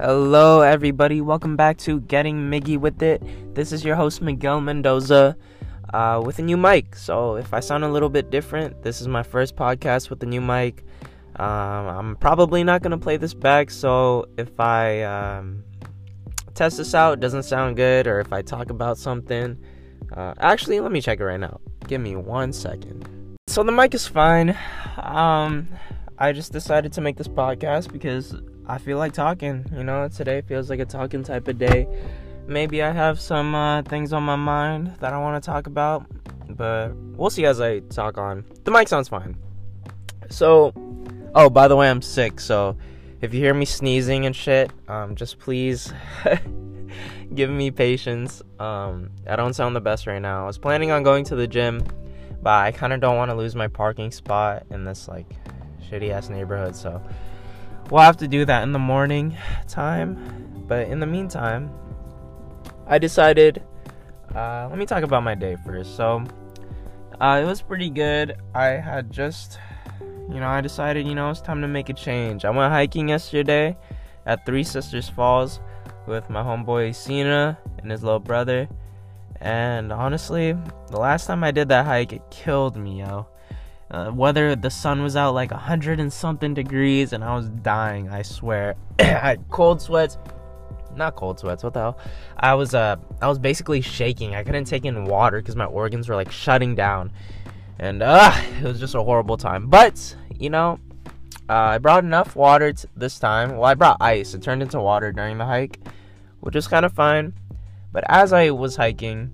Hello, everybody. Welcome back to Getting Miggy with It. This is your host, Miguel Mendoza, uh, with a new mic. So, if I sound a little bit different, this is my first podcast with a new mic. Um, I'm probably not going to play this back. So, if I um, test this out, doesn't sound good, or if I talk about something, uh, actually, let me check it right now. Give me one second. So, the mic is fine. Um, I just decided to make this podcast because I feel like talking. You know, today feels like a talking type of day. Maybe I have some uh, things on my mind that I want to talk about, but we'll see as I talk on. The mic sounds fine. So, oh, by the way, I'm sick, so if you hear me sneezing and shit, um, just please give me patience. Um, I don't sound the best right now. I was planning on going to the gym, but I kind of don't want to lose my parking spot in this like shitty ass neighborhood, so we'll have to do that in the morning time. But in the meantime, I decided. Uh, let me talk about my day first. So, uh, it was pretty good. I had just, you know, I decided, you know, it's time to make a change. I went hiking yesterday at Three Sisters Falls with my homeboy Cena and his little brother. And honestly, the last time I did that hike, it killed me, yo. Uh, whether the sun was out like a hundred and something degrees, and I was dying. I swear, I had cold sweats. Not cold sweats. What the hell? I was uh, I was basically shaking. I couldn't take in water because my organs were like shutting down, and uh, it was just a horrible time. But you know, uh, I brought enough water t- this time. Well, I brought ice. It turned into water during the hike, which was kind of fine. But as I was hiking,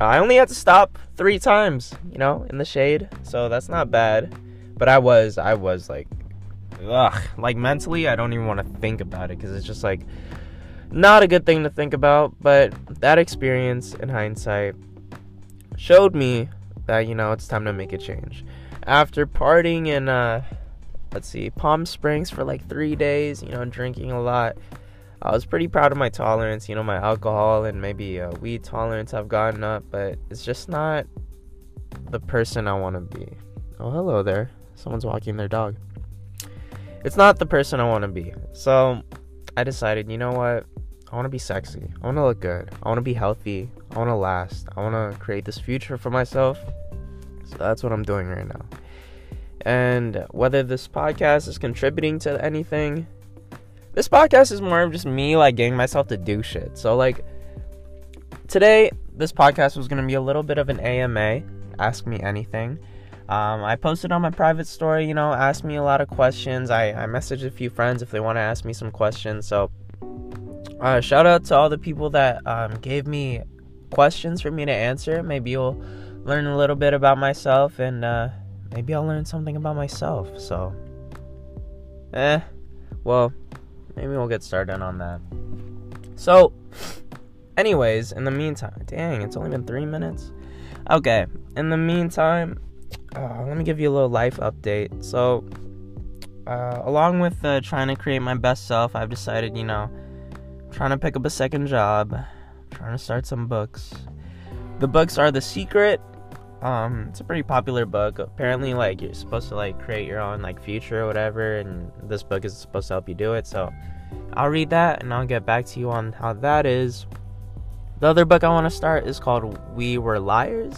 I only had to stop three times, you know, in the shade. So that's not bad. But I was, I was like, ugh. Like mentally, I don't even want to think about it because it's just like not a good thing to think about. But that experience in hindsight showed me that, you know, it's time to make a change. After partying in, uh, let's see, Palm Springs for like three days, you know, drinking a lot I was pretty proud of my tolerance, you know, my alcohol and maybe uh, weed tolerance I've gotten up, but it's just not the person I want to be. Oh, hello there. Someone's walking their dog. It's not the person I want to be. So I decided, you know what? I want to be sexy. I want to look good. I want to be healthy. I want to last. I want to create this future for myself. So that's what I'm doing right now. And whether this podcast is contributing to anything, this podcast is more of just me like getting myself to do shit. So like today, this podcast was gonna be a little bit of an AMA. Ask me anything. Um, I posted on my private story, you know, asked me a lot of questions. I, I messaged a few friends if they want to ask me some questions. So, uh, shout out to all the people that um, gave me questions for me to answer. Maybe you'll learn a little bit about myself, and uh, maybe I'll learn something about myself. So, eh, well, maybe we'll get started on that. So, anyways, in the meantime, dang, it's only been three minutes. Okay, in the meantime, uh, let me give you a little life update. So, uh, along with uh, trying to create my best self, I've decided, you know, trying to pick up a second job, trying to start some books. The books are The Secret. Um, it's a pretty popular book. Apparently, like you're supposed to like create your own like future or whatever, and this book is supposed to help you do it. So, I'll read that and I'll get back to you on how that is. The other book I want to start is called We Were Liars,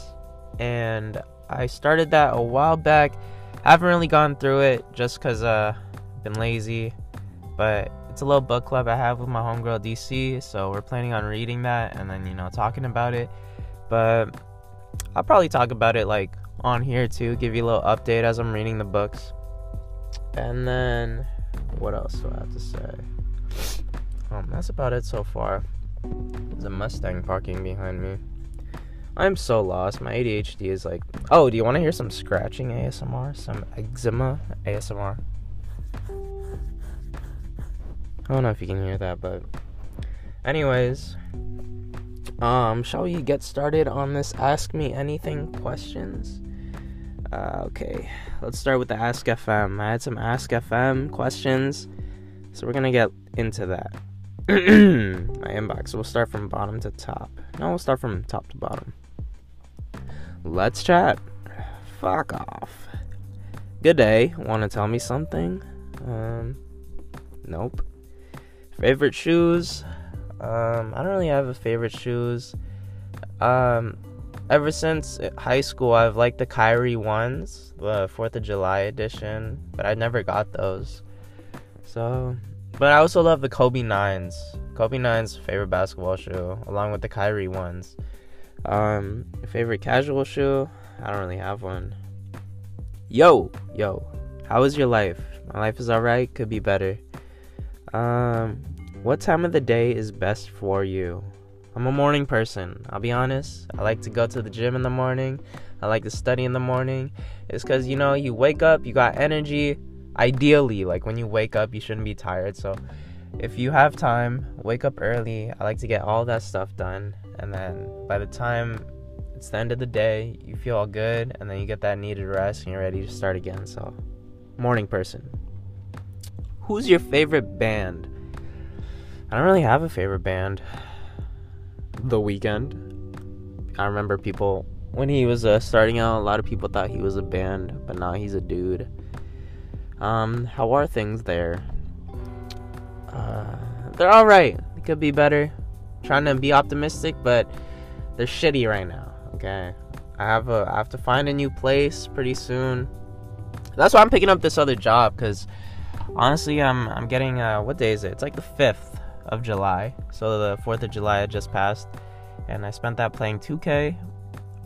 and I started that a while back. Haven't really gone through it just because uh been lazy, but it's a little book club I have with my homegirl DC, so we're planning on reading that and then you know talking about it. But I'll probably talk about it like on here too, give you a little update as I'm reading the books. And then what else do I have to say? Um, that's about it so far. There's a Mustang parking behind me. I'm so lost. My ADHD is like. Oh, do you want to hear some scratching ASMR? Some eczema ASMR? I don't know if you can hear that, but. Anyways. Um, shall we get started on this Ask Me Anything questions? Uh, okay, let's start with the Ask FM. I had some Ask FM questions, so we're gonna get into that. My inbox. We'll start from bottom to top. No, we'll start from top to bottom. Let's chat. Fuck off. Good day. Want to tell me something? Um, nope. Favorite shoes? Um, I don't really have a favorite shoes. Um, ever since high school, I've liked the Kyrie ones, the Fourth of July edition, but I never got those. So, but I also love the Kobe nines. Kobe nines favorite basketball shoe, along with the Kyrie ones. Um, favorite casual shoe? I don't really have one. Yo, yo, how is your life? My life is alright. Could be better. Um, what time of the day is best for you? I'm a morning person. I'll be honest. I like to go to the gym in the morning. I like to study in the morning. It's because, you know, you wake up, you got energy. Ideally, like when you wake up, you shouldn't be tired. So if you have time, wake up early. I like to get all that stuff done. And then by the time it's the end of the day, you feel all good. And then you get that needed rest and you're ready to start again. So, morning person. Who's your favorite band? I don't really have a favorite band. The Weeknd. I remember people when he was uh, starting out. A lot of people thought he was a band, but now he's a dude. Um, how are things there? Uh, they're all right. They could be better. trying to be optimistic, but they're shitty right now. Okay, I have a I have to find a new place pretty soon. That's why I'm picking up this other job because honestly, I'm I'm getting uh, what day is it? It's like the fifth of July. So the 4th of July had just passed, and I spent that playing 2K.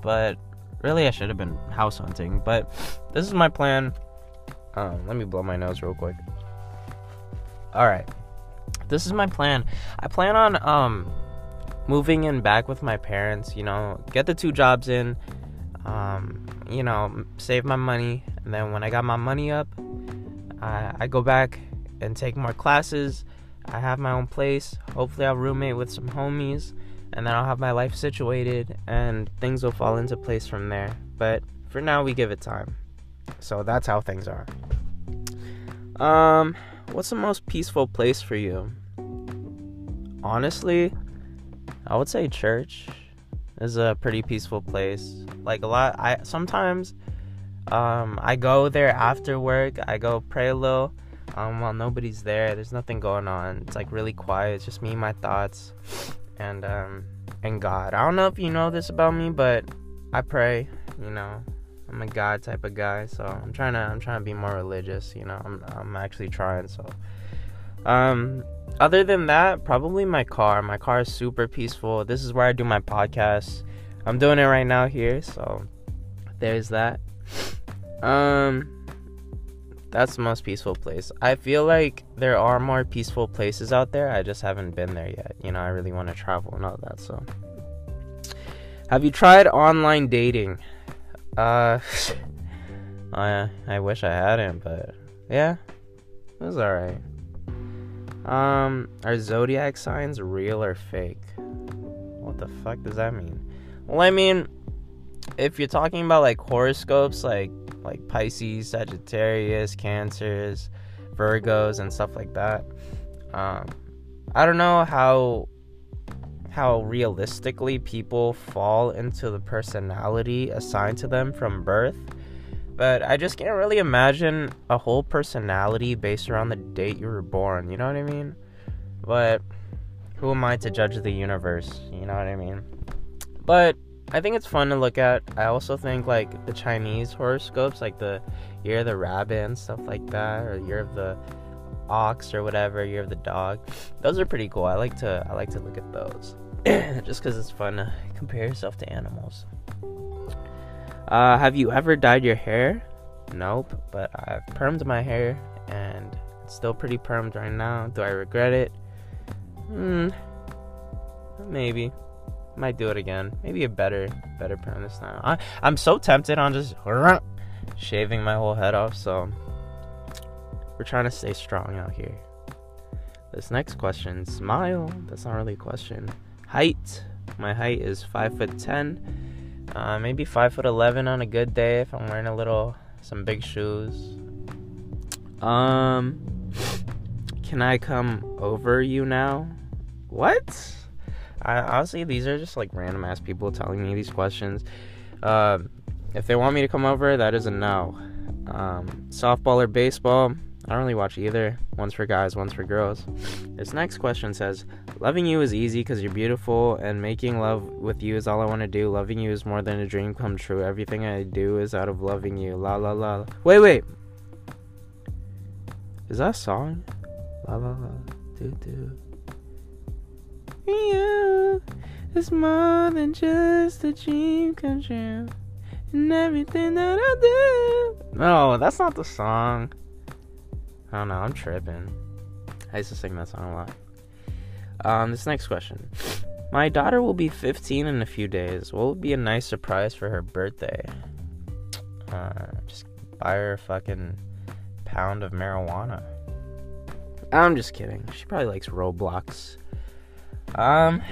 But really, I should have been house hunting. But this is my plan. Um, let me blow my nose real quick. All right, this is my plan. I plan on um moving in back with my parents. You know, get the two jobs in. Um, you know, save my money, and then when I got my money up, I, I go back and take more classes I have my own place. Hopefully, I'll roommate with some homies, and then I'll have my life situated, and things will fall into place from there. But for now, we give it time. So that's how things are. Um, what's the most peaceful place for you? Honestly, I would say church is a pretty peaceful place. Like a lot, I sometimes um I go there after work. I go pray a little um, while nobody's there. There's nothing going on. It's like really quiet. It's just me, my thoughts, and um, and God. I don't know if you know this about me, but I pray. You know, I'm a God type of guy, so I'm trying to I'm trying to be more religious. You know, I'm I'm actually trying. So, um, other than that, probably my car. My car is super peaceful. This is where I do my podcast. I'm doing it right now here, so there's that. Um that's the most peaceful place. I feel like there are more peaceful places out there. I just haven't been there yet. You know, I really want to travel and all that. So, have you tried online dating? Uh, I I wish I hadn't, but yeah, it was alright. Um, are zodiac signs real or fake? What the fuck does that mean? Well, I mean, if you're talking about like horoscopes, like like Pisces, Sagittarius, Cancers, Virgos, and stuff like that. Um, I don't know how how realistically people fall into the personality assigned to them from birth, but I just can't really imagine a whole personality based around the date you were born. You know what I mean? But who am I to judge the universe? You know what I mean? But I think it's fun to look at. I also think like the Chinese horoscopes, like the year of the rabbit and stuff like that, or year of the ox or whatever, year of the dog. Those are pretty cool. I like to I like to look at those, just because it's fun to compare yourself to animals. Uh, have you ever dyed your hair? Nope, but I've permed my hair and it's still pretty permed right now. Do I regret it? Hmm, maybe might do it again. Maybe a better, better perm this time. I, I'm so tempted on just shaving my whole head off. So we're trying to stay strong out here. This next question, smile. That's not really a question. Height. My height is five foot ten. Uh, maybe five foot eleven on a good day if I'm wearing a little some big shoes. Um, can I come over you now? What? I honestly, these are just like random ass people telling me these questions. Uh, if they want me to come over, that is a no. Um, softball or baseball, I don't really watch either. One's for guys, one's for girls. This next question says, "Loving you is easy because you're beautiful, and making love with you is all I want to do. Loving you is more than a dream come true. Everything I do is out of loving you. La la la. Wait, wait. Is that a song? La la la. Do do. You more than just a dream come true. And everything that I do. No, that's not the song. I don't know. I'm tripping. I used to sing that song a lot. Um, this next question. My daughter will be 15 in a few days. What would be a nice surprise for her birthday? Uh, just buy her a fucking pound of marijuana. I'm just kidding. She probably likes Roblox. Um,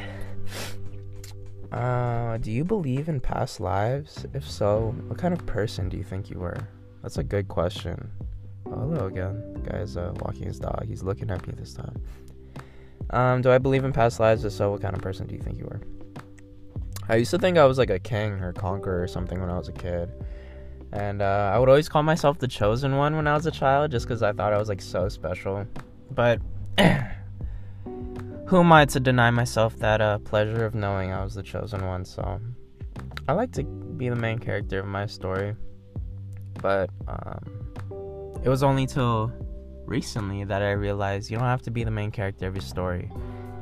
uh, do you believe in past lives? If so, what kind of person do you think you were? That's a good question. Oh, hello again. The guy's uh, walking his dog. He's looking at me this time. Um, do I believe in past lives? If so, what kind of person do you think you were? I used to think I was like a king or conqueror or something when I was a kid. And uh, I would always call myself the chosen one when I was a child just because I thought I was like so special. But who am I to deny myself that uh, pleasure of knowing I was the chosen one? So I like to be the main character of my story. But um, it was only till recently that I realized you don't have to be the main character of your story.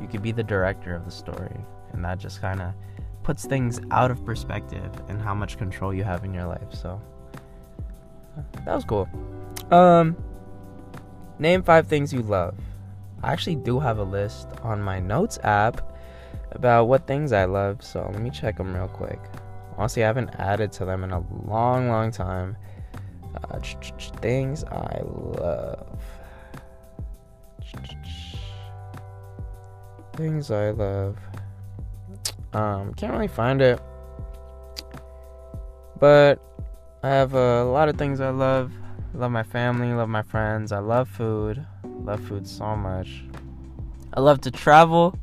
You could be the director of the story. And that just kind of puts things out of perspective and how much control you have in your life. So that was cool. Um, name five things you love. I actually do have a list on my notes app about what things I love. So let me check them real quick. Honestly, I haven't added to them in a long, long time. Uh, things I love. Things I love. Um, can't really find it. But I have a lot of things I love. Love my family, love my friends. I love food. Love food so much. I love to travel.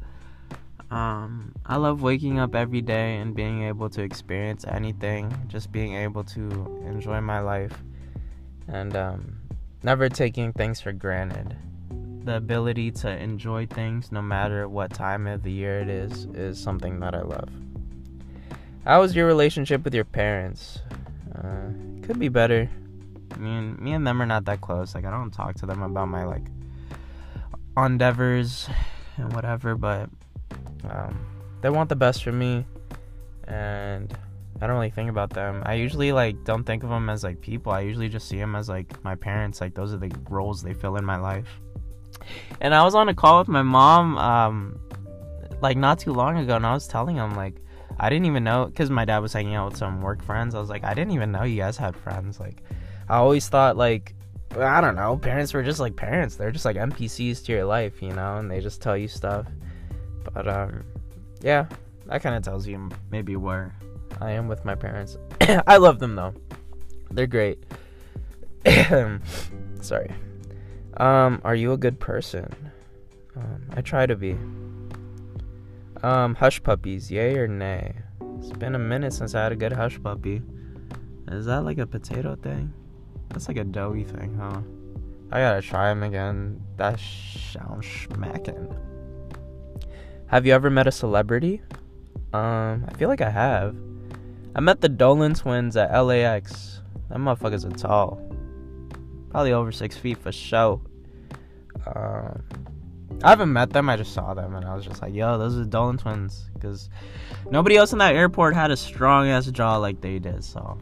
Um, I love waking up every day and being able to experience anything, just being able to enjoy my life and um, never taking things for granted. The ability to enjoy things no matter what time of the year it is is something that I love. How was your relationship with your parents? Uh, could be better. I mean, me and them are not that close. Like, I don't talk to them about my like endeavors and whatever, but um, they want the best for me, and I don't really think about them. I usually like don't think of them as like people. I usually just see them as like my parents. Like those are the roles they fill in my life. And I was on a call with my mom, um, like not too long ago, and I was telling him like I didn't even know because my dad was hanging out with some work friends. I was like, I didn't even know you guys had friends. Like, I always thought like I don't know, parents were just like parents. They're just like NPCs to your life, you know, and they just tell you stuff. But um, yeah, that kind of tells you maybe where I am with my parents. I love them though. They're great. Sorry. Um, are you a good person? Um, I try to be. Um, hush puppies, yay or nay? It's been a minute since I had a good hush puppy. Is that like a potato thing? That's like a doughy thing, huh? I gotta try them again. That sounds smacking. Have you ever met a celebrity? Um, I feel like I have. I met the Dolan twins at LAX. That motherfuckers are tall. Probably over six feet for sure. Um, I haven't met them. I just saw them and I was just like, yo, those are the Dolan twins. Because nobody else in that airport had a strong ass jaw like they did. So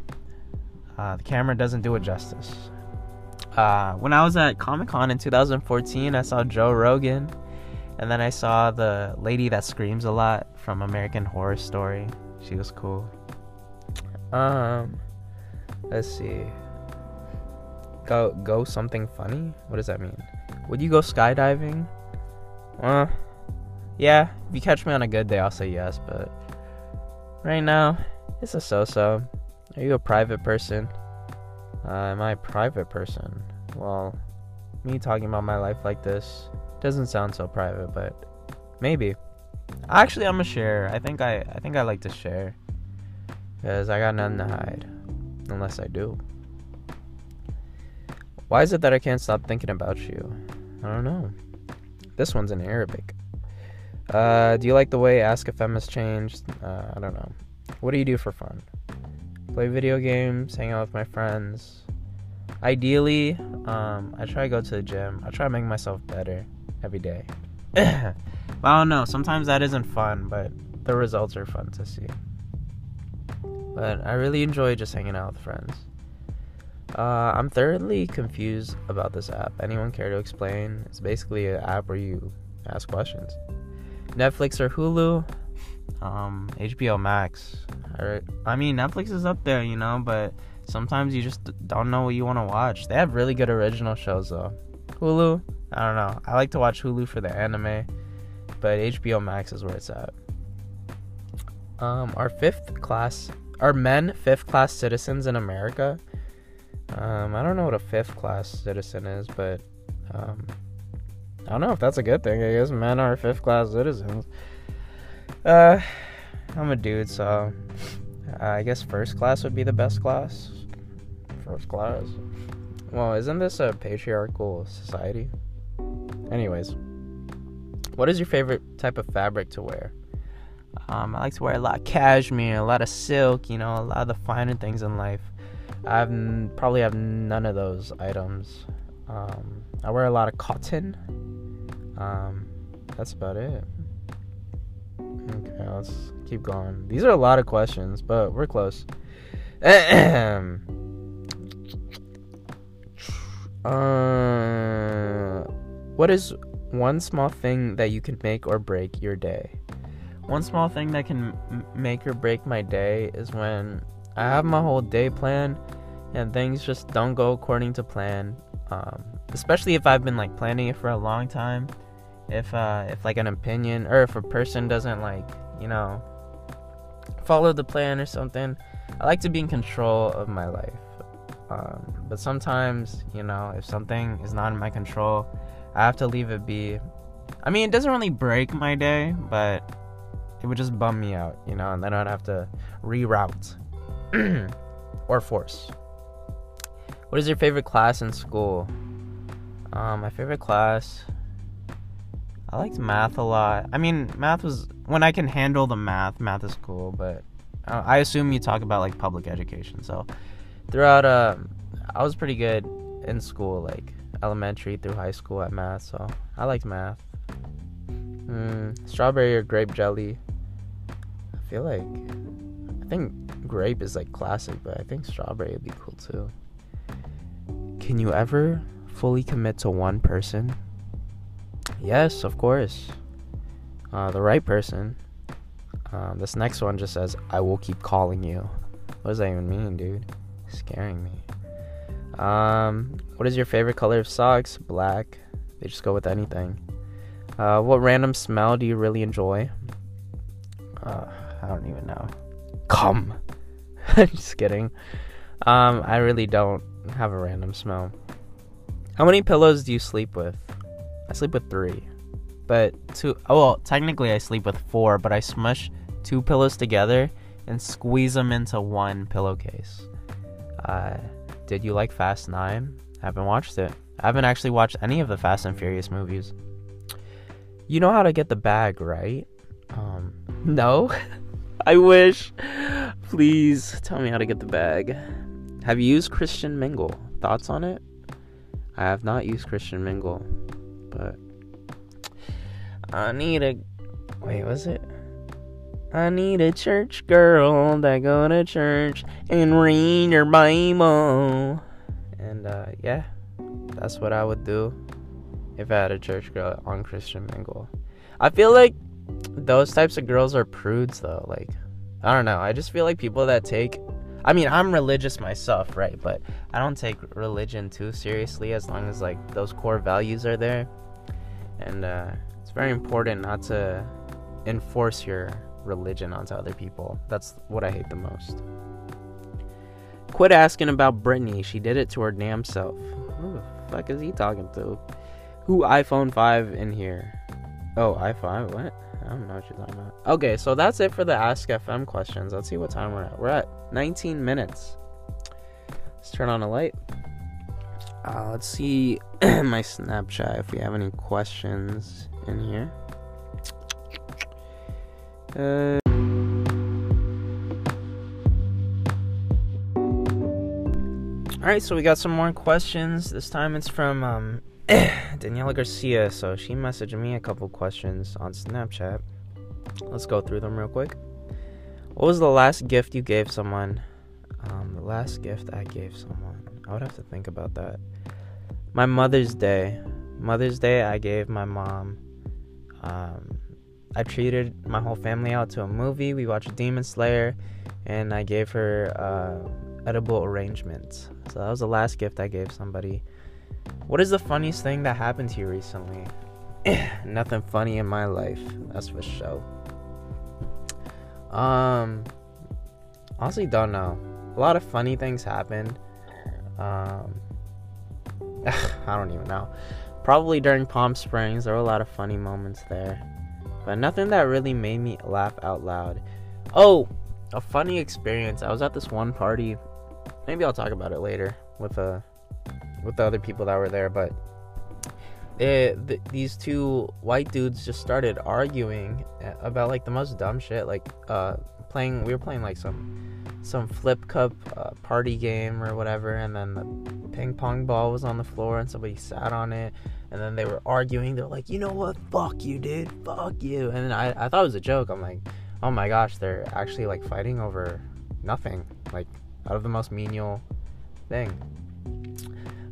uh, the camera doesn't do it justice. Uh, when I was at Comic Con in 2014, I saw Joe Rogan. And then I saw the lady that screams a lot from American Horror Story. She was cool. Um, let's see. Go go something funny. What does that mean? Would you go skydiving? Uh, yeah. If you catch me on a good day, I'll say yes. But right now, it's a so-so. Are you a private person? Uh, am I a private person? Well, me talking about my life like this doesn't sound so private, but maybe. Actually, I'm a share. I think I I think I like to share. Because I got nothing to hide. Unless I do. Why is it that I can't stop thinking about you? I don't know. This one's in Arabic. Uh, do you like the way Ask a Feminist changed? Uh, I don't know. What do you do for fun? Play video games, hang out with my friends. Ideally, um, I try to go to the gym. I try to make myself better every day. I don't know. Sometimes that isn't fun, but the results are fun to see. But I really enjoy just hanging out with friends. Uh, I'm thoroughly confused about this app. Anyone care to explain? It's basically an app where you ask questions. Netflix or Hulu, um, HBO Max. I, mean, Netflix is up there, you know, but sometimes you just don't know what you want to watch. They have really good original shows though. Hulu, I don't know. I like to watch Hulu for the anime, but HBO Max is where it's at. Um, our fifth class, are men fifth class citizens in America? Um, I don't know what a fifth class citizen is, but um, I don't know if that's a good thing. I guess men are fifth class citizens. Uh, I'm a dude, so uh, I guess first class would be the best class. First class. Well, isn't this a patriarchal society? Anyways, what is your favorite type of fabric to wear? Um, I like to wear a lot of cashmere, a lot of silk, you know, a lot of the finer things in life. I probably have none of those items. Um, I wear a lot of cotton. Um, that's about it. Okay, let's keep going. These are a lot of questions, but we're close. uh, what is one small thing that you can make or break your day? One small thing that can m- make or break my day is when I have my whole day planned and things just don't go according to plan. Um, especially if I've been like planning it for a long time. If uh, if like an opinion or if a person doesn't like you know follow the plan or something, I like to be in control of my life. Um, but sometimes you know if something is not in my control, I have to leave it be. I mean, it doesn't really break my day, but it would just bum me out, you know, and then I'd have to reroute or force. What is your favorite class in school? Um, my favorite class. I liked math a lot. I mean, math was when I can handle the math. Math is cool, but uh, I assume you talk about like public education. So throughout, uh, I was pretty good in school, like elementary through high school at math. So I liked math. Mm, strawberry or grape jelly? I feel like I think grape is like classic, but I think strawberry would be cool too. Can you ever fully commit to one person? Yes, of course. Uh, the right person. Uh, this next one just says, I will keep calling you. What does that even mean, dude? scaring me. Um, what is your favorite color of socks? Black. They just go with anything. Uh, what random smell do you really enjoy? Uh, I don't even know. Come. just kidding. Um, I really don't have a random smell. How many pillows do you sleep with? I sleep with three. But two, oh, well, technically I sleep with four, but I smush two pillows together and squeeze them into one pillowcase. Uh, did you like Fast 9? I haven't watched it. I haven't actually watched any of the Fast and Furious movies. You know how to get the bag, right? Um, no. I wish. Please tell me how to get the bag. Have you used Christian Mingle? Thoughts on it? I have not used Christian Mingle, but I need a. Wait, was it? I need a church girl that go to church and read her Bible. And uh, yeah, that's what I would do if I had a church girl on Christian Mingle. I feel like those types of girls are prudes though. Like, I don't know. I just feel like people that take I mean, I'm religious myself, right? But I don't take religion too seriously as long as like those core values are there. And uh, it's very important not to enforce your religion onto other people. That's what I hate the most. Quit asking about Britney. She did it to her damn self. Who the fuck is he talking to? Who iPhone 5 in here? Oh, iPhone, what? I don't know what you're talking about. Okay, so that's it for the Ask FM questions. Let's see what time we're at. We're at 19 minutes. Let's turn on a light. Uh, let's see my Snapchat if we have any questions in here. Uh, all right, so we got some more questions. This time it's from um, Daniela Garcia. So she messaged me a couple questions on Snapchat. Let's go through them real quick. What was the last gift you gave someone? Um, the last gift I gave someone. I would have to think about that. My Mother's Day. Mother's Day, I gave my mom. Um, I treated my whole family out to a movie. We watched Demon Slayer, and I gave her uh, edible arrangements. So that was the last gift I gave somebody. What is the funniest thing that happened to you recently? Nothing funny in my life, that's for sure. Um, honestly, don't know. A lot of funny things happened. Um, I don't even know. Probably during Palm Springs, there were a lot of funny moments there, but nothing that really made me laugh out loud. Oh, a funny experience. I was at this one party. Maybe I'll talk about it later with uh with the other people that were there, but it, th- these two white dudes just started arguing about like the most dumb shit, like uh playing. We were playing like some some flip cup uh, party game or whatever, and then the ping pong ball was on the floor and somebody sat on it, and then they were arguing. They're like, you know what? Fuck you, dude. Fuck you. And I, I thought it was a joke. I'm like, oh my gosh, they're actually like fighting over nothing, like out of the most menial thing.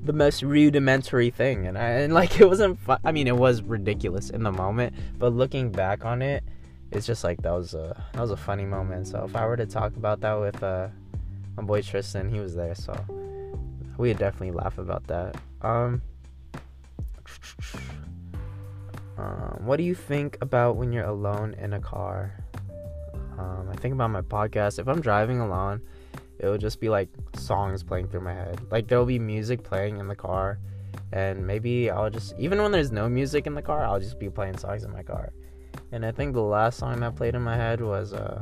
The most rudimentary thing, and I and like it wasn't. Fu- I mean, it was ridiculous in the moment, but looking back on it, it's just like that was a that was a funny moment. So if I were to talk about that with uh, my boy Tristan, he was there, so we'd definitely laugh about that. Um, um, what do you think about when you're alone in a car? Um, I think about my podcast. If I'm driving alone, it'll just be like songs playing through my head. Like there'll be music playing in the car, and maybe I'll just even when there's no music in the car, I'll just be playing songs in my car. And I think the last song that played in my head was uh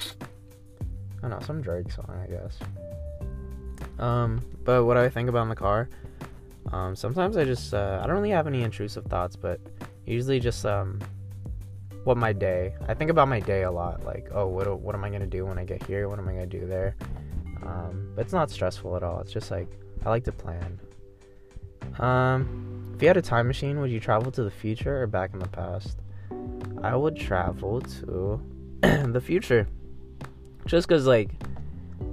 I don't know, some Drake song, I guess. Um, but what do I think about in the car, um, sometimes I just uh, I don't really have any intrusive thoughts, but usually just um what my day. I think about my day a lot, like oh what what am I gonna do when I get here? What am I gonna do there? Um, but it's not stressful at all. It's just like I like to plan. Um, if you had a time machine, would you travel to the future or back in the past? I would travel to the future. Just because, like,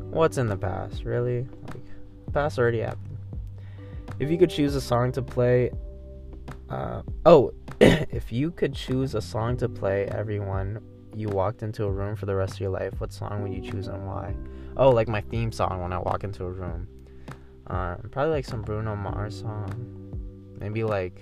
what's in the past, really? Like, past already happened. If you could choose a song to play, uh, oh, if you could choose a song to play everyone you walked into a room for the rest of your life, what song would you choose and why? Oh, like my theme song when I walk into a room. Uh, probably like some Bruno Mars song. Maybe like,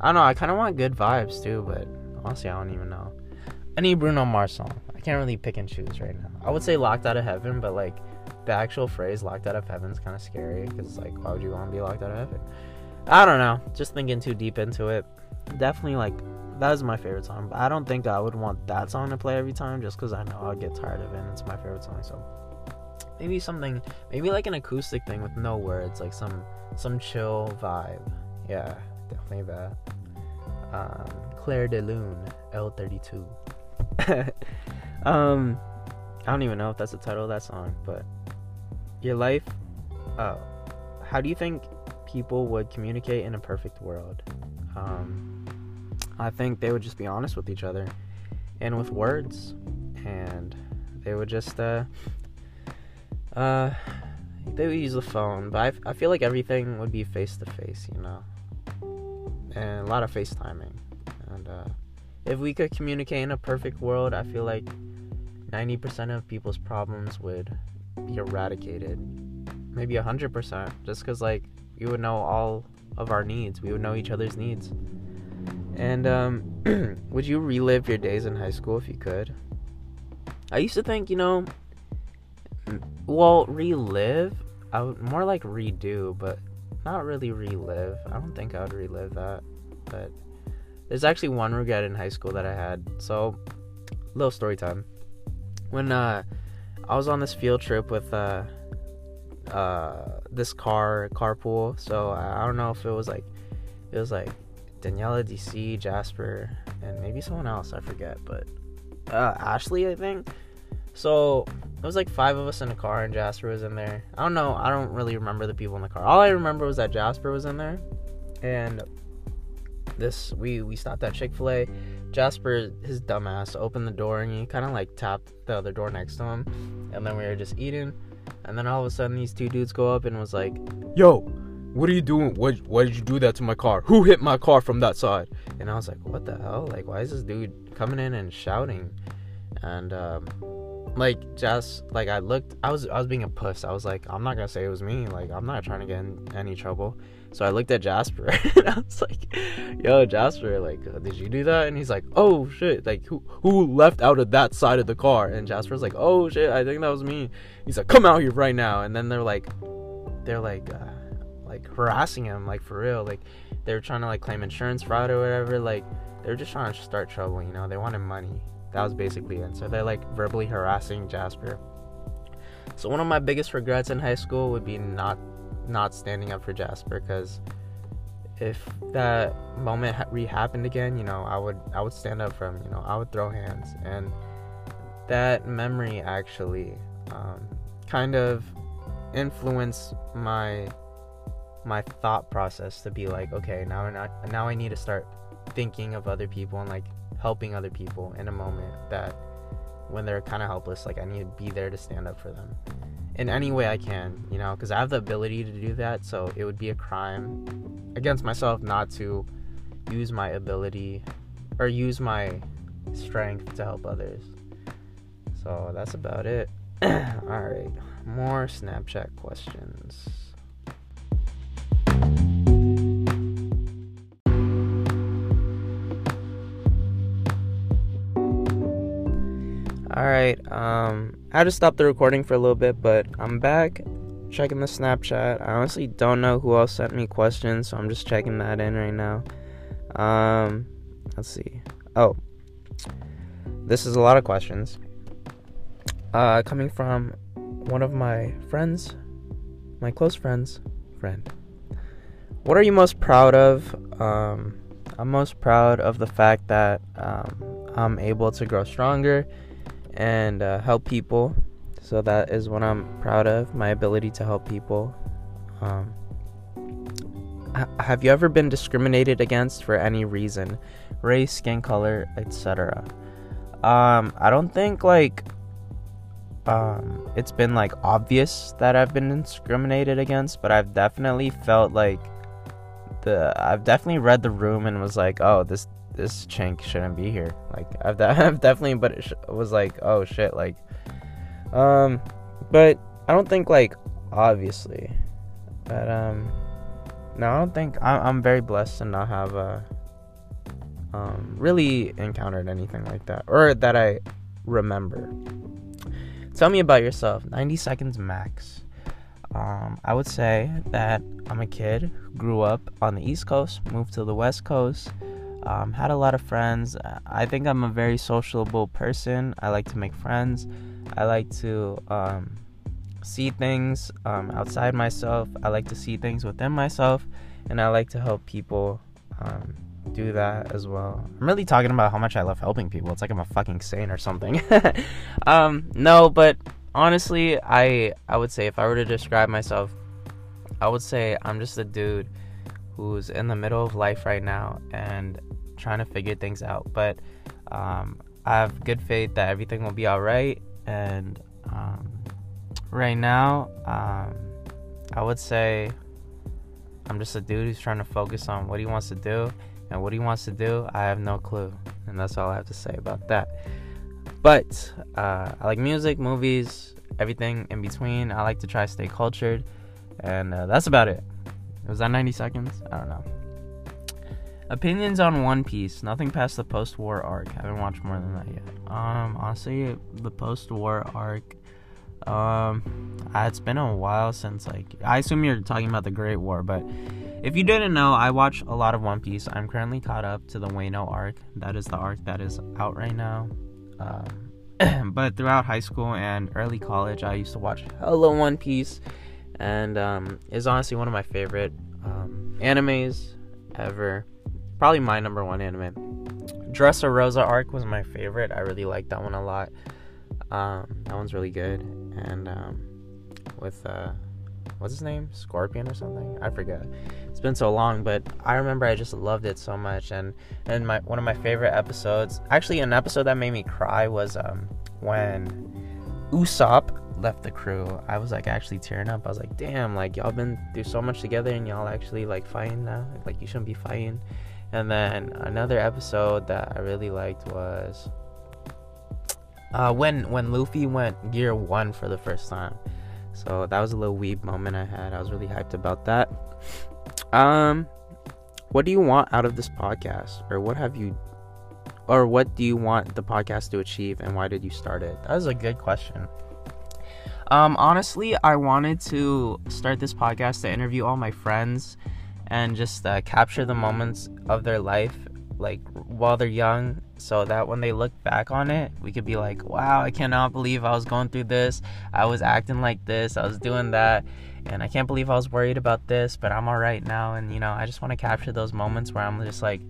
I don't know, I kind of want good vibes too, but Honestly, I don't even know. I Any Bruno Mars song. I can't really pick and choose right now. I would say Locked Out of Heaven, but like the actual phrase Locked Out of Heaven is kind of scary because like why would you want to be locked out of heaven? I don't know. Just thinking too deep into it. Definitely like that is my favorite song, but I don't think I would want that song to play every time just because I know I'll get tired of it and it's my favorite song. So maybe something, maybe like an acoustic thing with no words, like some some chill vibe. Yeah, definitely that. Um, Clair de Lune, L32. um, I don't even know if that's the title of that song, but your life. Uh, how do you think people would communicate in a perfect world? Um, I think they would just be honest with each other and with words, and they would just uh, uh, they would use the phone. But I, I feel like everything would be face to face, you know, and a lot of FaceTiming. And uh, if we could communicate in a perfect world, I feel like 90% of people's problems would be eradicated. Maybe 100%, just because, like, we would know all of our needs, we would know each other's needs. And um, would you relive your days in high school if you could? I used to think, you know, well, relive, I would more like redo, but not really relive. I don't think I would relive that. But there's actually one regret in high school that I had. So, little story time. When uh, I was on this field trip with uh, uh, this car carpool. So I don't know if it was like it was like Daniela DC, Jasper, and maybe someone else. I forget, but uh, Ashley, I think. So it was like five of us in a car, and Jasper was in there. I don't know. I don't really remember the people in the car. All I remember was that Jasper was in there, and this we we stopped at Chick Fil A. Jasper, his dumbass, opened the door and he kind of like tapped the other door next to him, and then we were just eating, and then all of a sudden these two dudes go up and was like, "Yo, what are you doing? What why did you do that to my car? Who hit my car from that side?" And I was like, "What the hell? Like, why is this dude coming in and shouting?" And um, like just like I looked, I was I was being a puss. I was like, I'm not gonna say it was me. Like I'm not trying to get in any trouble. So I looked at Jasper and I was like, "Yo, Jasper, like, uh, did you do that?" And he's like, "Oh shit! Like, who who left out of that side of the car?" And Jasper's like, "Oh shit! I think that was me." He's like, "Come out here right now!" And then they're like, they're like, uh, like harassing him, like for real. Like they're trying to like claim insurance fraud or whatever. Like they're just trying to start trouble. You know, they wanted money. That was basically it. So they're like verbally harassing Jasper. So one of my biggest regrets in high school would be not not standing up for Jasper because if that moment ha- re-happened again, you know, I would I would stand up for him. You know, I would throw hands, and that memory actually um, kind of influenced my my thought process to be like, okay, now I now I need to start thinking of other people and like helping other people in a moment that when they're kind of helpless, like I need to be there to stand up for them in any way I can, you know, because I have the ability to do that. So it would be a crime against myself not to use my ability or use my strength to help others. So that's about it. All right, more Snapchat questions. All right, um, I had to stop the recording for a little bit, but I'm back checking the Snapchat. I honestly don't know who else sent me questions, so I'm just checking that in right now. Um, let's see. Oh, this is a lot of questions. Uh, coming from one of my friends, my close friends, friend. What are you most proud of? Um, I'm most proud of the fact that um, I'm able to grow stronger and uh, help people. So that is what I'm proud of my ability to help people. Um, have you ever been discriminated against for any reason, race, skin color, etc.? Um, I don't think like um, it's been like obvious that I've been discriminated against, but I've definitely felt like the I've definitely read the room and was like, oh, this this chink shouldn't be here. Like I've, de- I've definitely, but it sh- was like, oh shit, like, um, but I don't think like obviously, but um, no, I don't think I'm, I'm very blessed to not have uh, um, really encountered anything like that or that I remember. Tell me about yourself. 90 seconds max. Um, I would say that I'm a kid grew up on the East Coast, moved to the West Coast, um, had a lot of friends. I think I'm a very sociable person. I like to make friends. I like to um, see things um, outside myself. I like to see things within myself, and I like to help people um, do that as well. I'm really talking about how much I love helping people. It's like I'm a fucking saint or something. Um, no, but honestly, I I would say if I were to describe myself, I would say I'm just a dude who's in the middle of life right now and trying to figure things out. But um, I have good faith that everything will be all right. And um, right now, um, I would say I'm just a dude who's trying to focus on what he wants to do. And what he wants to do, I have no clue. And that's all I have to say about that. But uh, I like music, movies, everything in between. I like to try to stay cultured. And uh, that's about it. Was that 90 seconds? I don't know. Opinions on One Piece. Nothing past the post-war arc. I haven't watched more than that yet. Um, honestly, the post-war arc. Um, it's been a while since like I assume you're talking about the Great War, but if you didn't know, I watch a lot of One Piece. I'm currently caught up to the Wano arc. That is the arc that is out right now. Um, but throughout high school and early college, I used to watch hello One Piece and um, is honestly one of my favorite um, animes ever. Probably my number one anime. Dressrosa arc was my favorite. I really liked that one a lot. Um, that one's really good, and um, with uh, what's his name, Scorpion or something? I forget. It's been so long, but I remember I just loved it so much. And and my one of my favorite episodes, actually, an episode that made me cry was um, when Usopp left the crew. I was like actually tearing up. I was like, damn, like y'all been through so much together, and y'all actually like fighting now. Like you shouldn't be fighting. And then another episode that I really liked was uh, when when Luffy went Gear One for the first time. So that was a little weeb moment I had. I was really hyped about that. Um, what do you want out of this podcast, or what have you, or what do you want the podcast to achieve, and why did you start it? That was a good question. Um, honestly, I wanted to start this podcast to interview all my friends and just uh, capture the moments of their life like while they're young so that when they look back on it we could be like wow i cannot believe i was going through this. I was acting like this. I was doing that. And i can't believe i was worried about this but i'm all right now. And you know i just want to capture those moments where i'm just like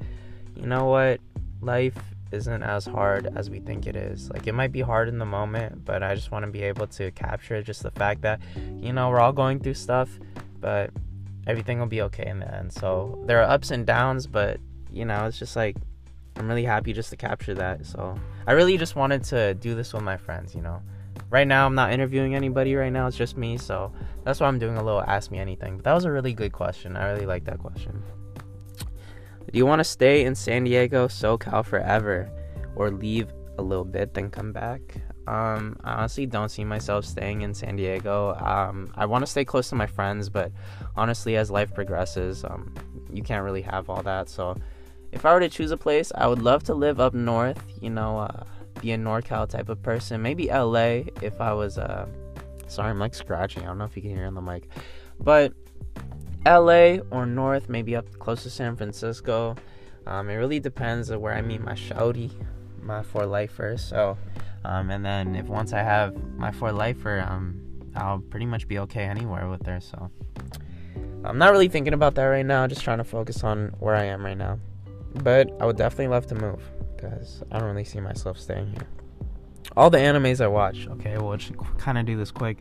you know what? Life isn't as hard as we think it is. Like it might be hard in the moment but i just want to be able to capture just the fact that you know we're all going through stuff but everything will be okay in the end so there are ups and downs but you know, it's just like I'm really happy just to capture that. So I really just wanted to do this with my friends, you know. Right now, I'm not interviewing anybody right now, it's just me. So that's why I'm doing a little Ask Me Anything. But that was a really good question. I really like that question. Do you want to stay in San Diego, SoCal forever, or leave a little bit, then come back? Um, I honestly don't see myself staying in San Diego. Um, I want to stay close to my friends, but honestly, as life progresses, um, you can't really have all that. So if I were to choose a place, I would love to live up north, you know, uh, be a NorCal type of person. Maybe LA if I was, uh, sorry, I'm like scratching. I don't know if you can hear on the mic. But LA or north, maybe up close to San Francisco. Um, it really depends on where I meet my shouty, my four lifer. So, um, and then if once I have my four lifer, um, I'll pretty much be okay anywhere with her. So, I'm not really thinking about that right now. Just trying to focus on where I am right now. But I would definitely love to move because I don't really see myself staying here. All the animes I watch, okay, we'll just kind of do this quick.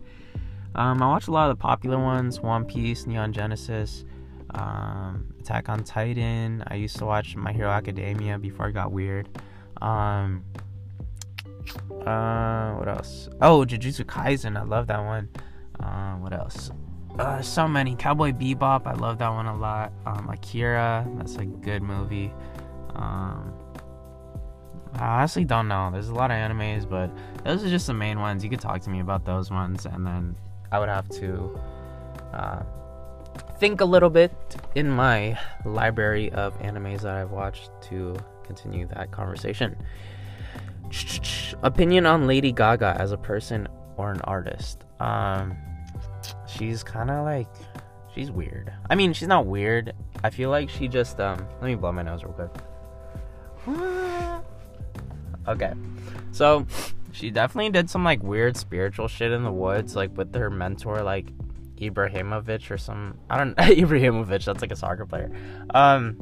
Um, I watch a lot of the popular ones One Piece, Neon Genesis, um, Attack on Titan. I used to watch My Hero Academia before it got weird. Um, uh, what else? Oh, Jujutsu Kaisen. I love that one. Uh, what else? uh, so many. Cowboy Bebop, I love that one a lot. Um, Akira, that's a good movie. Um, I honestly don't know. There's a lot of animes, but those are just the main ones. You could talk to me about those ones, and then I would have to uh, think a little bit in my library of animes that I've watched to continue that conversation. Opinion on Lady Gaga as a person or an artist. Um, she's kind of like she's weird. I mean, she's not weird. I feel like she just um. Let me blow my nose real quick. okay, so she definitely did some like weird spiritual shit in the woods, like with her mentor, like Ibrahimovic or some. I don't Ibrahimovic. That's like a soccer player. Um,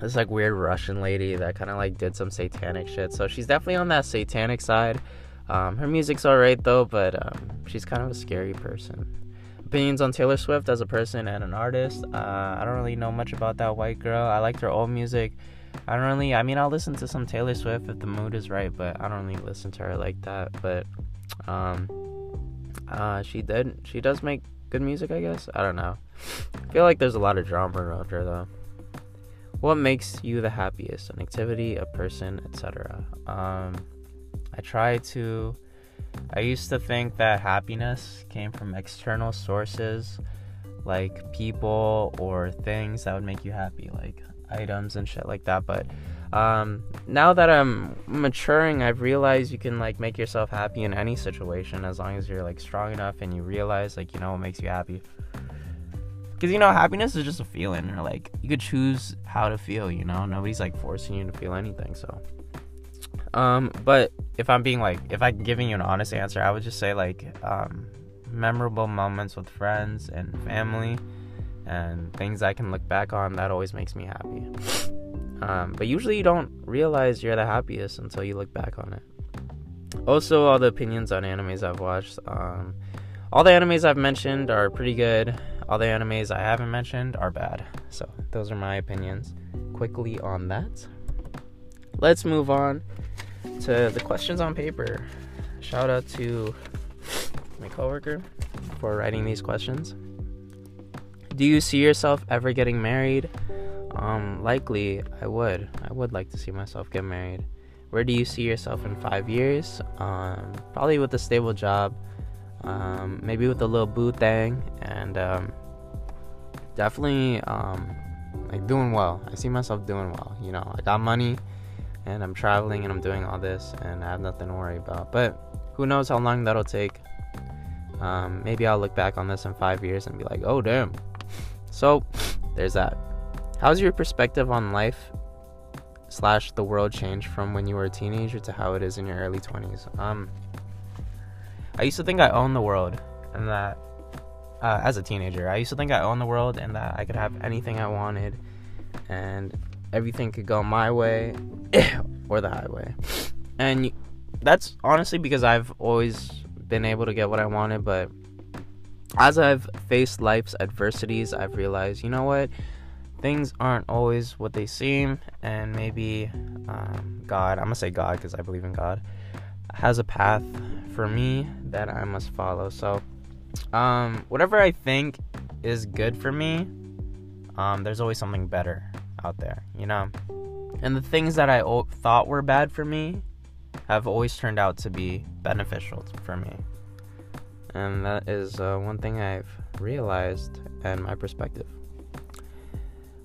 this like weird Russian lady that kind of like did some satanic shit. So she's definitely on that satanic side. Um, her music's alright though, but um, she's kind of a scary person opinions on Taylor Swift as a person and an artist. Uh, I don't really know much about that white girl. I liked her old music. I don't really. I mean, I'll listen to some Taylor Swift if the mood is right, but I don't really listen to her like that. But um, uh, she did. She does make good music, I guess. I don't know. I feel like there's a lot of drama around her though. What makes you the happiest? An activity, a person, etc. Um, I try to I used to think that happiness came from external sources like people or things that would make you happy, like items and shit like that. But um, now that I'm maturing, I've realized you can like make yourself happy in any situation as long as you're like strong enough and you realize like you know what makes you happy. Because you know, happiness is just a feeling, or like you could choose how to feel. You know, nobody's like forcing you to feel anything. So um, but if I'm being like, if I'm giving you an honest answer, I would just say like, um, memorable moments with friends and family and things I can look back on, that always makes me happy. Um, but usually you don't realize you're the happiest until you look back on it. Also, all the opinions on animes I've watched. Um, all the animes I've mentioned are pretty good. All the animes I haven't mentioned are bad. So, those are my opinions quickly on that. Let's move on to the questions on paper. Shout out to my coworker for writing these questions. Do you see yourself ever getting married? Um, likely, I would. I would like to see myself get married. Where do you see yourself in five years? Um, probably with a stable job, um, maybe with a little boo thing, and um, definitely um, like doing well. I see myself doing well. You know, I got money, and I'm traveling, and I'm doing all this, and I have nothing to worry about. But who knows how long that'll take? Um, maybe I'll look back on this in five years and be like, oh damn. So there's that. How's your perspective on life slash the world change from when you were a teenager to how it is in your early 20s? Um, I used to think I owned the world and that uh, as a teenager, I used to think I owned the world and that I could have anything I wanted and everything could go my way or the highway. And that's honestly because I've always been able to get what I wanted, but as I've faced life's adversities, I've realized, you know what? things aren't always what they seem, and maybe um, God, I'm gonna say God because I believe in God, has a path for me that I must follow. So, um, whatever I think is good for me, um, there's always something better out there, you know? And the things that I o- thought were bad for me have always turned out to be beneficial for me. And that is uh, one thing I've realized and my perspective.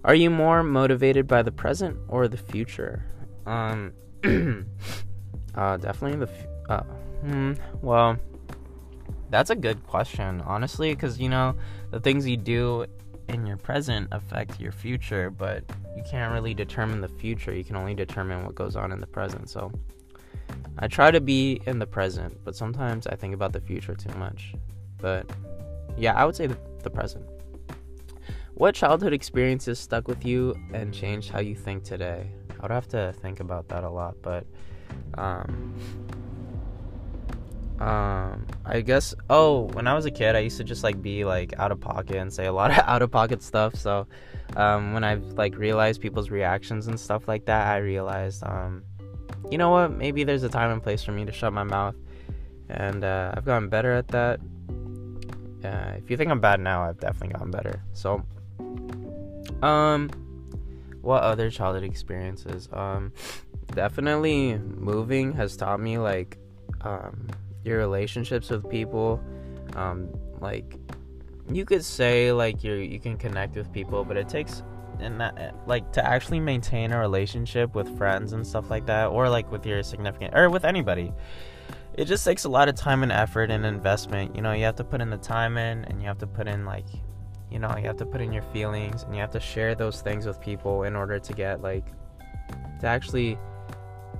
Are you more motivated by the present or the future? Um, uh, definitely the. F- uh, hmm, well, that's a good question, honestly, because you know the things you do in your present affect your future, but you can't really determine the future. You can only determine what goes on in the present. So, I try to be in the present, but sometimes I think about the future too much. But yeah, I would say the, the present. What childhood experiences stuck with you and changed how you think today? I would have to think about that a lot, but um, um, I guess. Oh, when I was a kid, I used to just like be like out of pocket and say a lot of out of pocket stuff. So um, when I like realized people's reactions and stuff like that, I realized, um, you know what? Maybe there's a time and place for me to shut my mouth, and uh, I've gotten better at that. Uh, if you think I'm bad now, I've definitely gotten better. So um, what other childhood experiences? Um, definitely moving has taught me like um your relationships with people. Um, like you could say like you you can connect with people, but it takes and that like to actually maintain a relationship with friends and stuff like that, or like with your significant or with anybody. It just takes a lot of time and effort and investment. You know, you have to put in the time in, and you have to put in like you know you have to put in your feelings and you have to share those things with people in order to get like to actually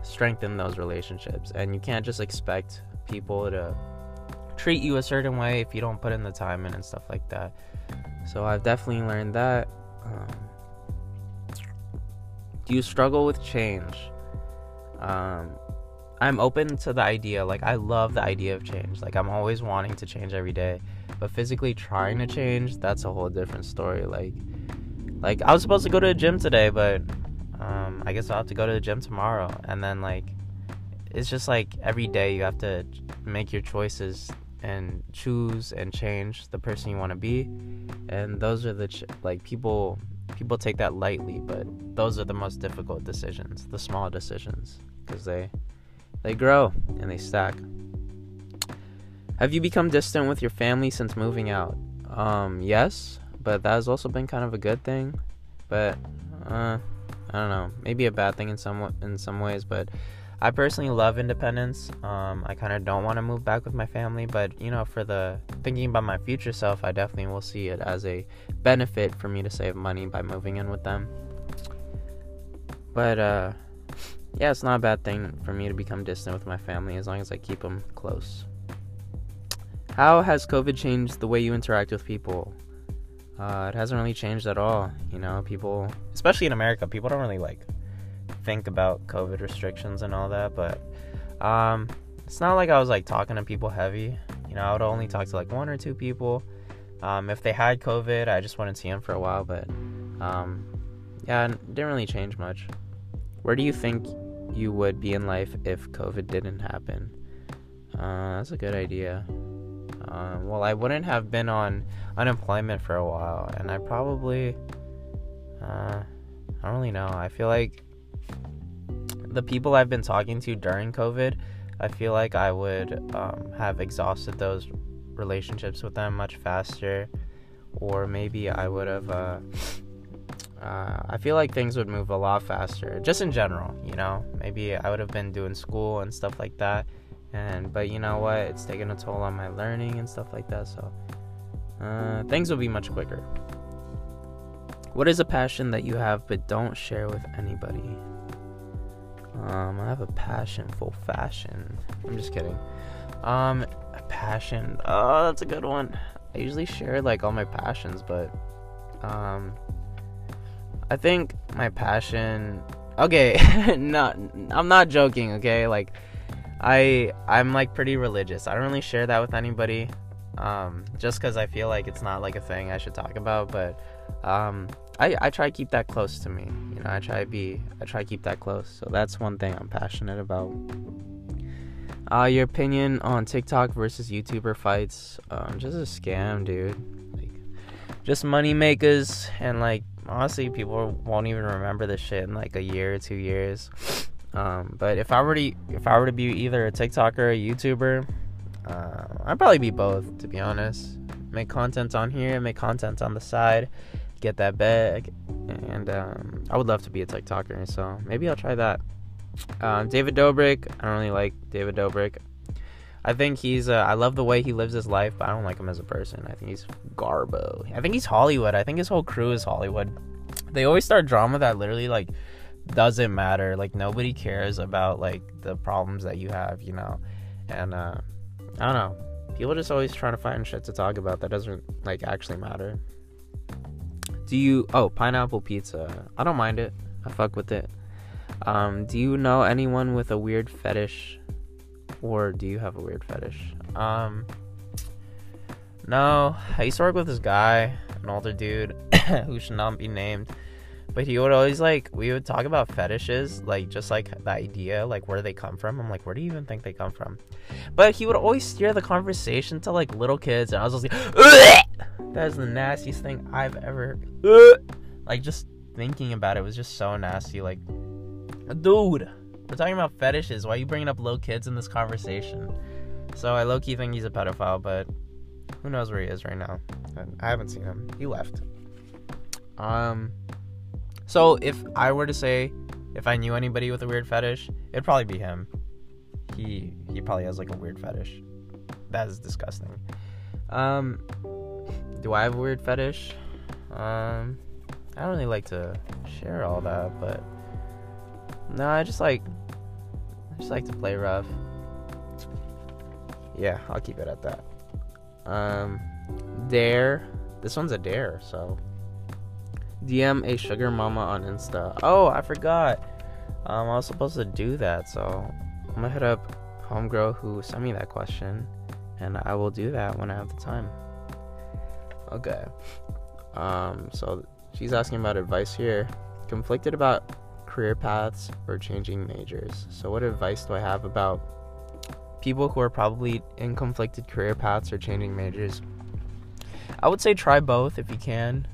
strengthen those relationships. And you can't just expect people to treat you a certain way if you don't put in the time in and stuff like that. So i've definitely learned that um, do you struggle with change? Um, i'm open to the idea like i love the idea of change. Like i'm always wanting to change every day but physically trying to change, that's a whole different story. Like, like I was supposed to go to the gym today, but um, I guess I'll have to go to the gym tomorrow. And then like, it's just like every day you have to make your choices and choose and change the person you want to be. And those are the ch- like people people take that lightly, but those are the most difficult decisions, the small decisions, because they they grow and they stack. Have you become distant with your family since moving out? Um, yes, but that has also been kind of a good thing. But uh, I don't know, maybe a bad thing in some in some ways. But I personally love independence. Um, I kind of don't want to move back with my family, but you know, for the thinking about my future self, I definitely will see it as a benefit for me to save money by moving in with them. But uh, yeah, it's not a bad thing for me to become distant with my family as long as I keep them close. how has COVID changed the way you interact with people? Uh, it hasn't really changed at all. You know, people, especially in America, people don't really like think about COVID restrictions and all that. But um, it's not like I was like talking to people heavy. You know, I would only talk to like one or two people. Um, if they had COVID, I just wouldn't see them for a while. But um, yeah, it didn't really change much. Where do you think you would be in life if COVID didn't happen? Uh, that's a good idea. Uh, well, I wouldn't have been on unemployment for a while, and I probably, uh, I don't really know. I feel like the people I've been talking to during COVID, I feel like I would um, have exhausted those relationships with them much faster, or maybe I would have. Uh, uh, I feel like things would move a lot faster, just in general. You know, maybe I would have been doing school and stuff like that, and but you know what, it's taking a toll on my learning and stuff like that. So uh, things will be much quicker. What is a passion that you have but don't share with anybody? Um, I have a passion for fashion. I'm just kidding. Um, a passion. Oh, that's a good one. I usually share like all my passions, but um, I think my passion. Okay, no, I'm not joking. Okay, like I I'm like pretty religious. I don't really share that with anybody, um, just because I feel like it's not like a thing I should talk about. But um, I, I try to keep that close to me. You know, I try to be I try to keep that close. So that's one thing I'm passionate about. Uh, your opinion on TikTok versus YouTuber fights? Um, just a scam, dude. Like, just money makers, and like honestly, people won't even remember this shit in like a year or two years. Um, but if I were to if I were to be either a TikToker or a YouTuber, uh, I'd probably be both. To be honest, make content on here, make content on the side get that bag. And um, I would love to be a TikToker, so maybe I'll try that. Um, David Dobrik, I don't really like David Dobrik. I think he's. Uh, I love the way he lives his life, but I don't like him as a person. I think he's garbo. I think he's Hollywood. I think his whole crew is Hollywood. They always start drama that literally like doesn't matter. Like nobody cares about like the problems that you have, you know. And uh, I don't know. People just always trying to find shit to talk about that doesn't like actually matter. Do you oh pineapple pizza? I don't mind it. I fuck with it. Um, do you know anyone with a weird fetish, or do you have a weird fetish? Um, no. I used to work with this guy, an older dude, who should not be named. But he would always like we would talk about fetishes, like just like the idea, like where they come from. I'm like, where do you even think they come from? But he would always steer the conversation to like little kids, and I was just like, that is the nastiest thing I've ever. Like, just thinking about it was just so nasty. Like, dude, we're talking about fetishes. Why are you bringing up little kids in this conversation? So I low key think he's a pedophile, but who knows where he is right now? I haven't seen him. He left. Um. So if I were to say, if I knew anybody with a weird fetish, it'd probably be him. He he probably has like a weird fetish. That is disgusting. Um, do I have a weird fetish? Um, I don't really like to share all that, but no, I just like I just like to play rough. Yeah, I'll keep it at that. Um, dare. This one's a dare, so DM a sugar mama on Insta. Oh, I forgot. Um, I was supposed to do that, so I'm gonna hit up homegirl who sent me that question, and I will do that when I have the time. Okay. Um, so she's asking about advice here. Conflicted about career paths or changing majors. So, what advice do I have about people who are probably in conflicted career paths or changing majors? I would say try both if you can,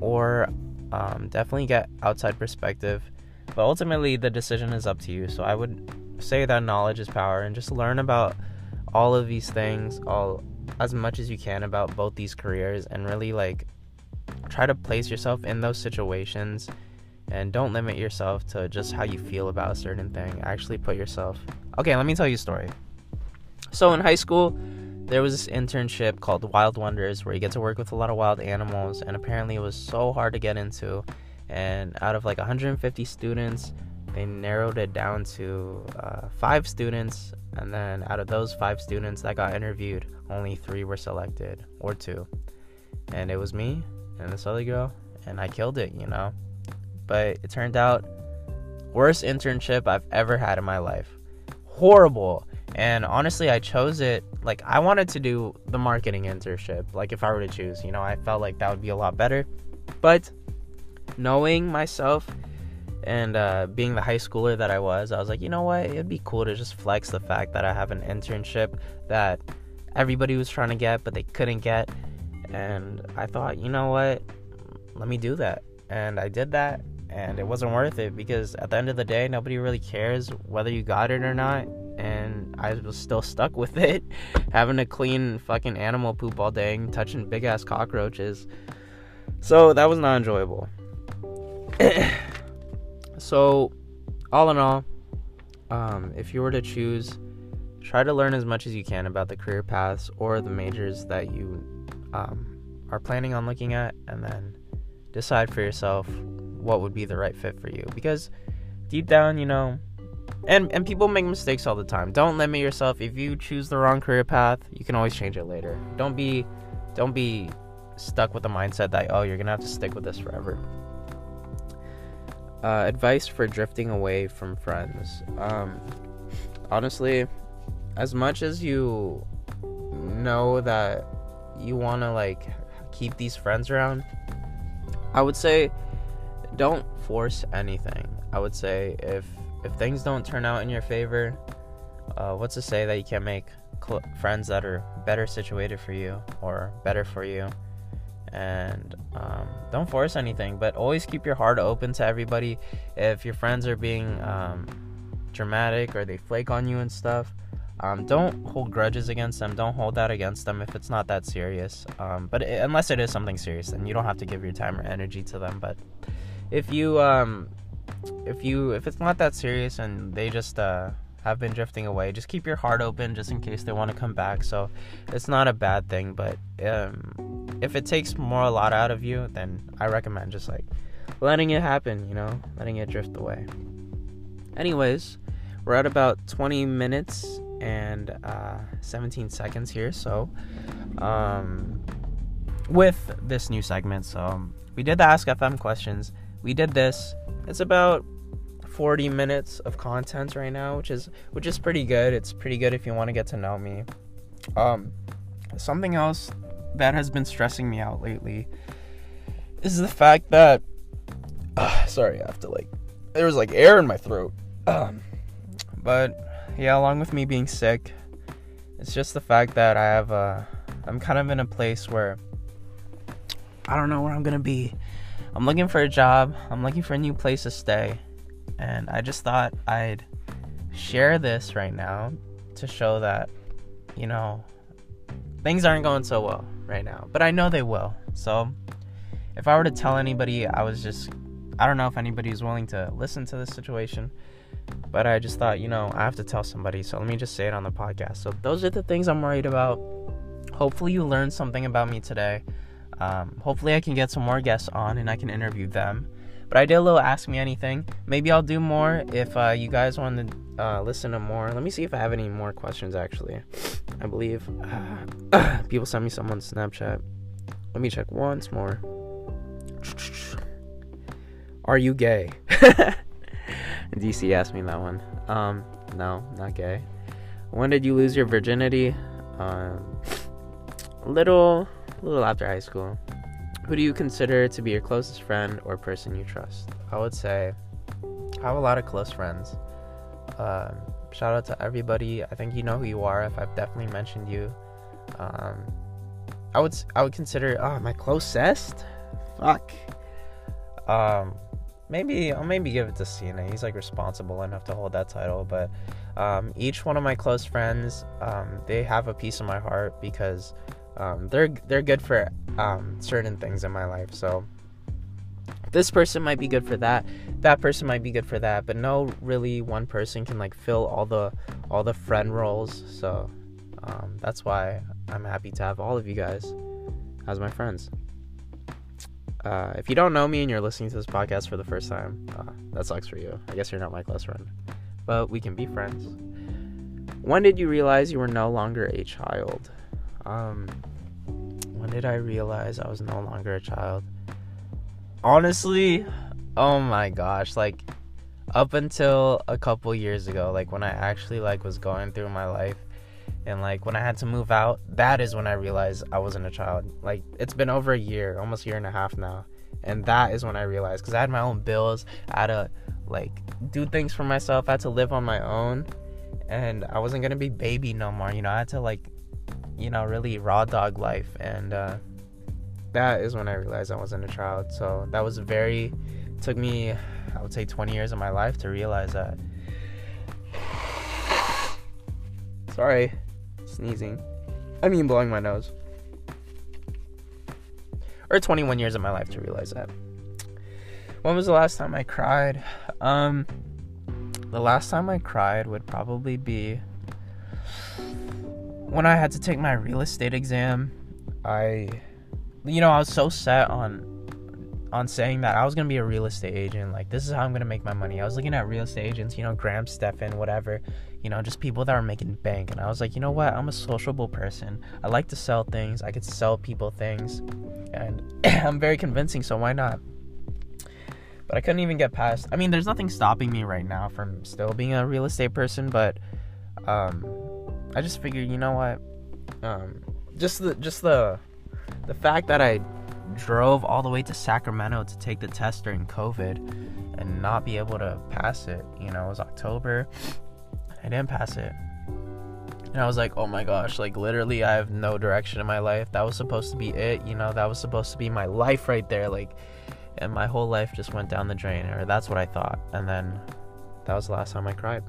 or um, definitely get outside perspective. But ultimately, the decision is up to you. So, I would say that knowledge is power and just learn about all of these things, all as much as you can about both these careers and really like try to place yourself in those situations and don't limit yourself to just how you feel about a certain thing. Actually put yourself. Okay, let me tell you a story. So in high school, there was this internship called Wild Wonders where you get to work with a lot of wild animals and apparently it was so hard to get into and out of like 150 students, they narrowed it down to uh, 5 students And then out of those five students that got interviewed, only three were selected, or two. And it was me and this other girl, and I killed it, you know. But it turned out worst internship I've ever had in my life. Horrible. And honestly, I chose it like I wanted to do the marketing internship. Like if I were to choose, you know, I felt like that would be a lot better. But knowing myself and uh, being the high schooler that I was, I was like, you know what? It'd be cool to just flex the fact that I have an internship that everybody was trying to get, but they couldn't get. And I thought, you know what? Let me do that. And I did that, and it wasn't worth it because at the end of the day, nobody really cares whether you got it or not. And I was still stuck with it, having to clean fucking animal poop all day and touching big ass cockroaches. So that was not enjoyable. so, all in all, um, if you were to choose, try to learn as much as you can about the career paths or the majors that you um, are planning on looking at, and then decide for yourself what would be the right fit for you. Because deep down, you know, and and people make mistakes all the time. Don't limit yourself. If you choose the wrong career path, you can always change it later. Don't be, don't be stuck with the mindset that oh you're gonna have to stick with this forever. Uh, advice for drifting away from friends. Um, honestly, as much as you know that you want to like keep these friends around, I would say don't force anything. I would say if if things don't turn out in your favor, uh, what's to say that you can't make cl- friends that are better situated for you or better for you? and um, don't force anything but always keep your heart open to everybody. If your friends are being um, dramatic or they flake on you and stuff um, don't hold grudges against them. Don't hold that against them if it's not that serious. Um, but it, unless it is something serious then you don't have to give your time or energy to them. But if you um, if you if it's not that serious and they just uh, have been drifting away. Just keep your heart open just in case they want to come back. So it's not a bad thing, but um, if it takes more a lot out of you, then I recommend just like letting it happen, you know, letting it drift away. Anyways, we're at about 20 minutes and uh, 17 seconds here. So, um, with this new segment, so we did the Ask FM questions. We did this. It's about 40 minutes of content right now, which is which is pretty good. It's pretty good if you want to get to know me. Um, something else that has been stressing me out lately is the fact that uh, sorry, I have to like there was like air in my throat. Um, but yeah, along with me being sick, it's just the fact that I have a I'm kind of in a place where I don't know where I'm gonna be. I'm looking for a job. I'm looking for a new place to stay. And I just thought I'd share this right now to show that, you know, things aren't going so well right now. But I know they will. So if I were to tell anybody, I was just, I don't know if anybody's willing to listen to this situation. But I just thought, you know, I have to tell somebody. So let me just say it on the podcast. So those are the things I'm worried about. Hopefully, you learned something about me today. Um, hopefully, I can get some more guests on and I can interview them. But I did a little Ask Me Anything. Maybe I'll do more if uh, you guys want to uh, listen to more. Let me see if I have any more questions, actually. I believe uh, people sent me some on Snapchat. Let me check once more. Are you gay? DC asked me that one. Um, no, not gay. When did you lose your virginity? Um, little, little after high school. Who do you consider to be your closest friend or person you trust? I would say I have a lot of close friends. Um, shout out to everybody. I think you know who you are. If I've definitely mentioned you, um, I would I would consider oh my closest. Fuck. Um, maybe I'll maybe give it to Cena. He's like responsible enough to hold that title. But um, each one of my close friends, um, they have a piece of my heart because um, they're they're good for um, certain things in my life. So this person might be good for that. That person might be good for that. But no, really, one person can like fill all the all the friend roles. So um, that's why I'm happy to have all of you guys as my friends. Uh, if you don't know me and you're listening to this podcast for the first time, uh, that sucks for you. I guess you're not my close friend, but we can be friends. when did you realize you were no longer a child? Um, when did I realize I was no longer a child? Honestly, oh my gosh, like up until a couple years ago, like when I actually like was going through my life and like when I had to move out, that is when I realized I wasn't a child. Like it's been over a year, almost a year and a half now. And that is when I realized cuz I had my own bills, I had to like do things for myself, I had to live on my own and I wasn't to be baby no more, you know. I had to like you know, really raw dog life and uh that is when I realized I wasn't a child. So that was very took me I would say 20 years of my life to realize that. Sorry, sneezing. I mean blowing my nose. Or 21 years of my life to realize that. When was the last time I cried? Um the last time I cried would probably be when I had to take my real estate exam. I you know, I was so set on on saying that I was gonna be a real estate agent. Like this is how I'm gonna make my money. I was looking at real estate agents, you know, Graham Stephan, whatever, you know, just people that are making bank. And I was like, you know what? I'm a sociable person. I like to sell things. I could sell people things, and I'm very convincing. So why not? But I couldn't even get past. I mean, there's nothing stopping me right now from still being a real estate person, but um, I just figured, you know what? Um, just the just the the fact that I drove all the way to Sacramento to take the test during COVID and not be able to pass it. You know, it was October. I didn't pass it. And I was like, oh my gosh, like literally, I have no direction in my life. That was supposed to be it. You know, that was supposed to be my life right there. Like, and my whole life just went down the drain, or that's what I thought. And then that was the last time I cried.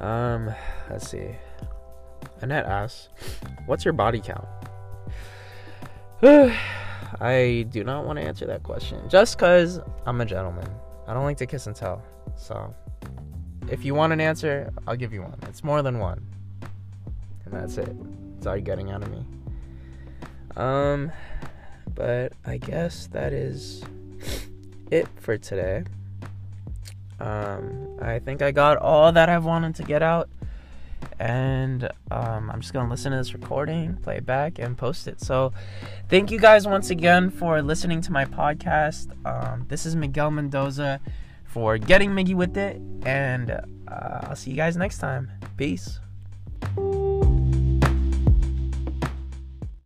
Um, let's see. Annette asks, What's your body count? I do not want to answer that question just because I'm a gentleman. I don't like to kiss and tell. So, if you want an answer, I'll give you one. It's more than one. And that's it. That's all you're getting out of me. Um, but I guess that is it for today. Um, I think I got all that I've wanted to get out and um, I'm just gonna listen to this recording, play it back, and post it. So, thank you guys once again for listening to my podcast. Um, this is Miguel Mendoza for getting Miggy with it, and uh, I'll see you guys next time. Peace.